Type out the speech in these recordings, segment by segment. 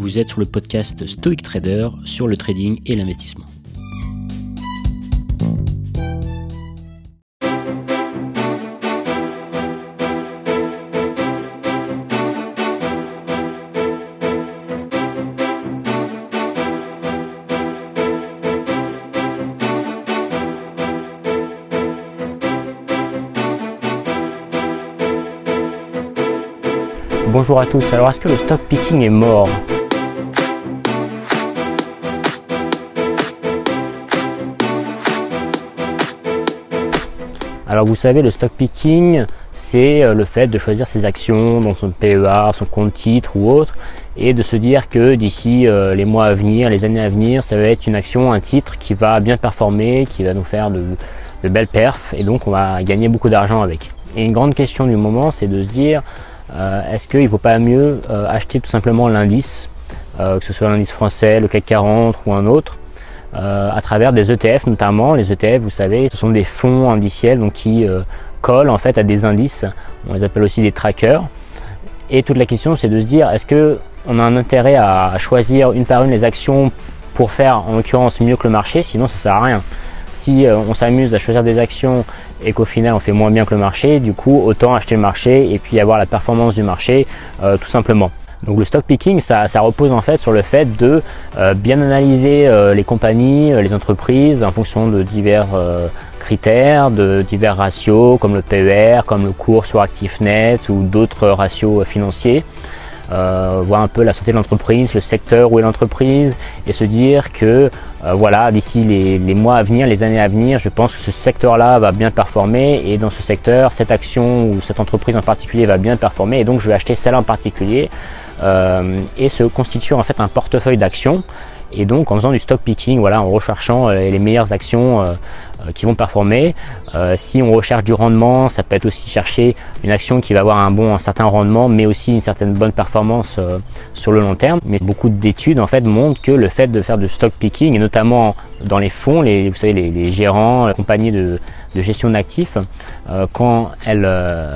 Vous êtes sur le podcast Stoic Trader sur le trading et l'investissement. Bonjour à tous, alors est-ce que le stock picking est mort? Alors vous savez, le stock picking, c'est euh, le fait de choisir ses actions, dans son PEA, son compte titre ou autre, et de se dire que d'ici euh, les mois à venir, les années à venir, ça va être une action, un titre qui va bien performer, qui va nous faire de, belles perfs, et donc on va gagner beaucoup d'argent avec. Et une grande question du moment, c'est de se dire, euh, est-ce qu'il ne vaut pas mieux acheter tout simplement l'indice, que ce soit l'indice français, le CAC 40 ou un autre, euh, à travers des ETF notamment. Les ETF, vous savez, ce sont des fonds indiciels qui euh, collent en fait à des indices. On les appelle aussi des trackers. Et toute la question, c'est de se dire, est-ce que on a un intérêt à choisir une par une les actions pour faire en l'occurrence mieux que le marché, sinon ça sert à rien. Si euh, on s'amuse à choisir des actions et qu'au final on fait moins bien que le marché, du coup autant acheter le marché et puis avoir la performance du marché tout simplement. Donc le stock picking, ça, repose en fait sur le fait de euh, bien analyser euh, les compagnies, euh, les entreprises en fonction de divers critères, de divers ratios comme le PER, comme le cours sur ActiveNet ou d'autres ratios financiers. voir un peu la santé de l'entreprise, le secteur où est l'entreprise et se dire que voilà d'ici les, mois à venir, les années à venir, je pense que ce secteur-là va bien performer et dans ce secteur, cette action ou cette entreprise en particulier va bien performer et donc je vais acheter celle en particulier euh, et se constitue en fait un portefeuille d'actions et donc en faisant du stock picking, voilà, en recherchant euh, les meilleures actions euh, qui vont performer. si on recherche du rendement, ça peut être aussi chercher une action qui va avoir un bon, un certain rendement, mais aussi une certaine bonne performance sur le long terme. Mais beaucoup d'études en fait montrent que le fait de faire du stock picking, et notamment dans les fonds, les, vous savez, les, gérants, les compagnies de, gestion d'actifs, quand elles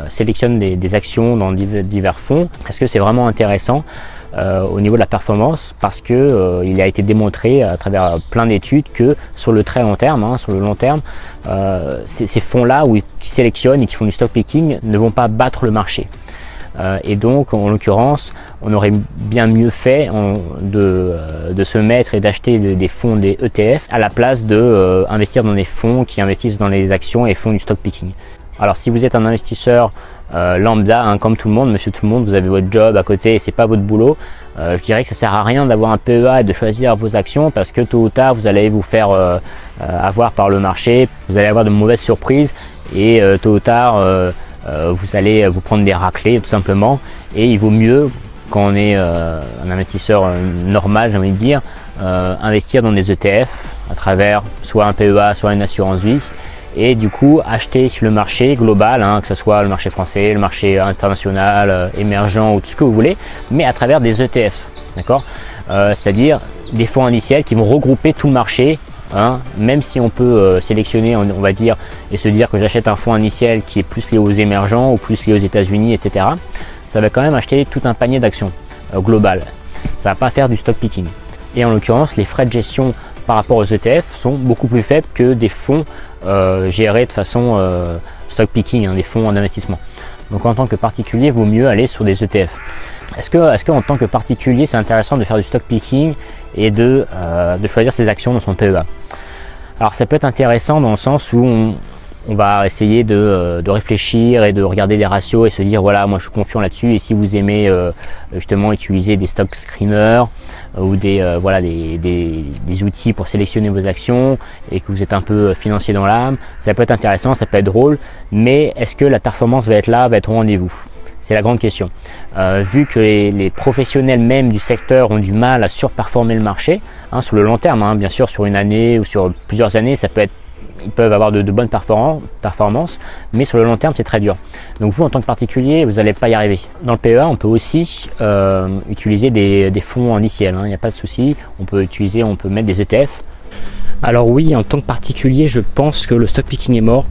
sélectionnent des, actions dans divers fonds, est-ce que c'est vraiment intéressant? Euh, au niveau de la performance parce que euh, il a été démontré à travers plein d'études que sur le très long terme, hein, sur le long terme, euh, ces, fonds-là qui sélectionnent et qui font du stock picking ne vont pas battre le marché. et donc, en l'occurrence, on aurait bien mieux fait de, se mettre et d'acheter des, fonds des ETF à la place de investir dans des fonds qui investissent dans les actions et font du stock picking. Alors, si vous êtes un investisseur euh, lambda, hein, comme tout le monde, monsieur tout le monde, vous avez votre job à côté et c'est pas votre boulot. Euh, je dirais que ça sert à rien d'avoir un PEA et de choisir vos actions parce que tôt ou tard vous allez vous faire euh, avoir par le marché, vous allez avoir de mauvaises surprises et tôt ou tard vous allez vous prendre des raclés tout simplement. Et il vaut mieux quand on est un investisseur normal, j'ai envie de dire, investir dans des ETF à travers soit un PEA, soit une assurance vie et du coup acheter le marché global, hein, que ce soit le marché français, le marché international, euh, émergent ou tout ce que vous voulez, mais à travers des ETF, d'accord euh, C'est-à-dire des fonds indiciels qui vont regrouper tout le marché, hein, même si on peut euh, sélectionner, on, va dire, et se dire que j'achète un fonds indiciel qui est plus lié aux émergents ou plus lié aux États-Unis, etc. Ça va quand même acheter tout un panier d'actions global. Ça va pas faire du stock picking. Et en l'occurrence, les frais de gestion par rapport aux ETF sont beaucoup plus faibles que des fonds euh, gérés de façon euh, stock picking, hein, des fonds en investissement. Donc en tant que particulier, il vaut mieux aller sur des ETF. Est-ce que, est qu'en tant que particulier, c'est intéressant de faire du stock picking et de, euh, de choisir ses actions dans son PEA Alors ça peut être intéressant dans le sens où on, on va essayer euh, de, réfléchir et de regarder les ratios et se dire voilà moi je suis confiant là-dessus et si vous aimez euh, justement utiliser des stock screeners euh, ou des voilà des, des, outils pour sélectionner vos actions et que vous êtes un peu financier dans l'âme ça peut être intéressant ça peut être drôle mais est-ce que la performance va être là va être au rendez-vous? C'est la grande question. vu que les, professionnels même du secteur ont du mal à surperformer le marché, hein, sur le long terme, hein, bien sûr sur une année ou sur plusieurs années, ça peut être ils peuvent avoir de, bonnes performances, mais sur le long terme, c'est très dur. Donc vous, en tant que particulier, vous n'allez pas y arriver. Dans le PEA, on peut aussi euh, utiliser des, fonds indiciels, il n'y a pas de souci. On peut utiliser, on peut mettre des ETF. Alors oui, en tant que particulier, je pense que le stock picking est mort.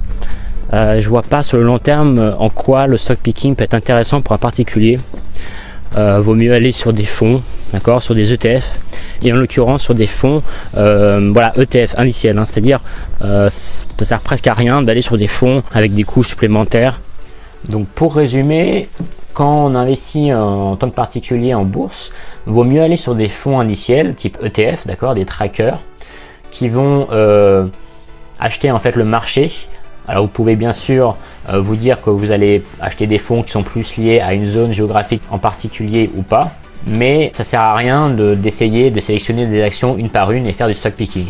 Euh, je vois pas sur le long terme en quoi le stock picking peut être intéressant pour un particulier. vaut mieux aller sur des fonds, d'accord, sur des ETF et en l'occurrence sur des fonds voilà ETF indiciels hein. c'est-à-dire ça sert presque à rien d'aller sur des fonds avec des coûts supplémentaires. Donc pour résumer quand on investit en, tant que particulier en bourse vaut mieux aller sur des fonds indiciels type ETF d'accord des trackers qui vont acheter en fait le marché. Alors vous pouvez bien sûr euh, vous dire que vous allez acheter des fonds qui sont plus liés à une zone géographique en particulier ou pas, mais ça sert à rien d'essayer de, sélectionner des actions une par une et faire du stock picking.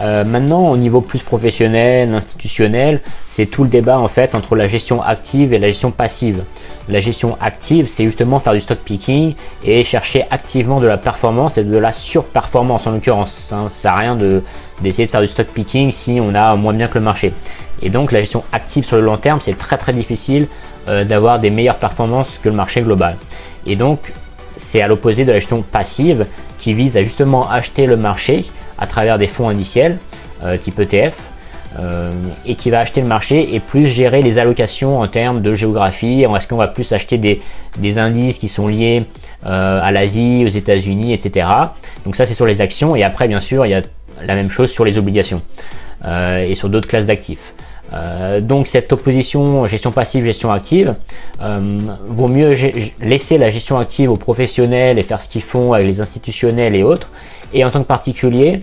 Euh, maintenant, au niveau plus professionnel, institutionnel, c'est tout le débat en fait entre la gestion active et la gestion passive. La gestion active, c'est justement faire du stock picking et chercher activement de la performance et de la surperformance en l'occurrence. Hein. Ça sert à rien d'essayer de faire du stock picking si on a moins bien que le marché. Et donc la gestion active sur le long terme, c'est très très difficile euh, d'avoir des meilleures performances que le marché global. Et donc c'est à l'opposé de la gestion passive qui vise à justement acheter le marché à travers des fonds indiciels euh, type ETF euh, et qui va acheter le marché et plus gérer les allocations en termes de géographie. Est-ce qu'on va plus acheter des, des, indices qui sont liés à l'Asie, aux États-Unis, etc. Donc ça c'est sur les actions et après bien sûr il y a la même chose sur les obligations et sur d'autres classes d'actifs. Euh, donc cette opposition gestion passive, gestion active, euh, vaut mieux laisser la gestion active aux professionnels et faire ce qu'ils font avec les institutionnels et autres. Et en tant que particulier,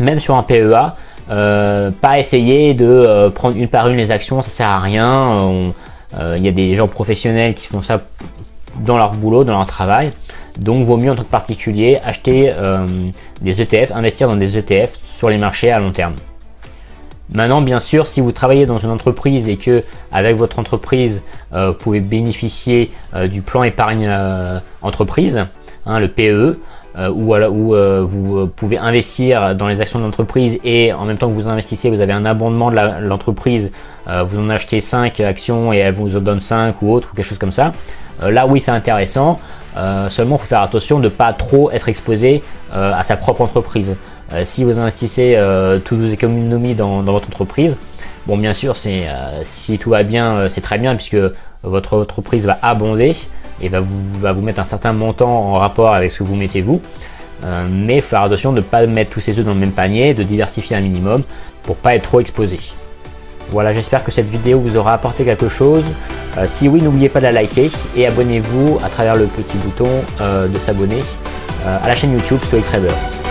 même sur un PEA, euh, pas essayer de prendre une par une les actions, ça sert à rien. Il y a des gens professionnels qui font ça dans leur boulot, dans leur travail. Donc vaut mieux en tant que particulier acheter des ETF, investir dans des ETF sur les marchés à long terme. Maintenant, bien sûr, si vous travaillez dans une entreprise et que avec votre entreprise, euh, vous pouvez bénéficier euh, du plan épargne euh, entreprise, hein, le PE, ou où, vous pouvez investir dans les actions de l'entreprise et en même temps que vous investissez, vous avez un abondement de l'entreprise, vous en achetez 5 actions et elle vous en donne 5 ou autre, ou quelque chose comme ça. là, oui, c'est intéressant. seulement, il faut faire attention de ne pas trop être exposé à sa propre entreprise. Euh, si vous investissez euh, toutes vos économies dans, votre entreprise, bon bien sûr c'est euh, si tout va bien c'est très bien puisque votre entreprise va abonder et va vous, va vous mettre un certain montant en rapport avec ce que vous mettez vous. mais il faut faire attention de ne pas mettre tous ces œufs dans le même panier, de diversifier un minimum pour pas être trop exposé. Voilà, j'espère que cette vidéo vous aura apporté quelque chose. si oui, n'oubliez pas de la liker et abonnez-vous à travers le petit bouton de s'abonner à la chaîne YouTube Stoic Trader.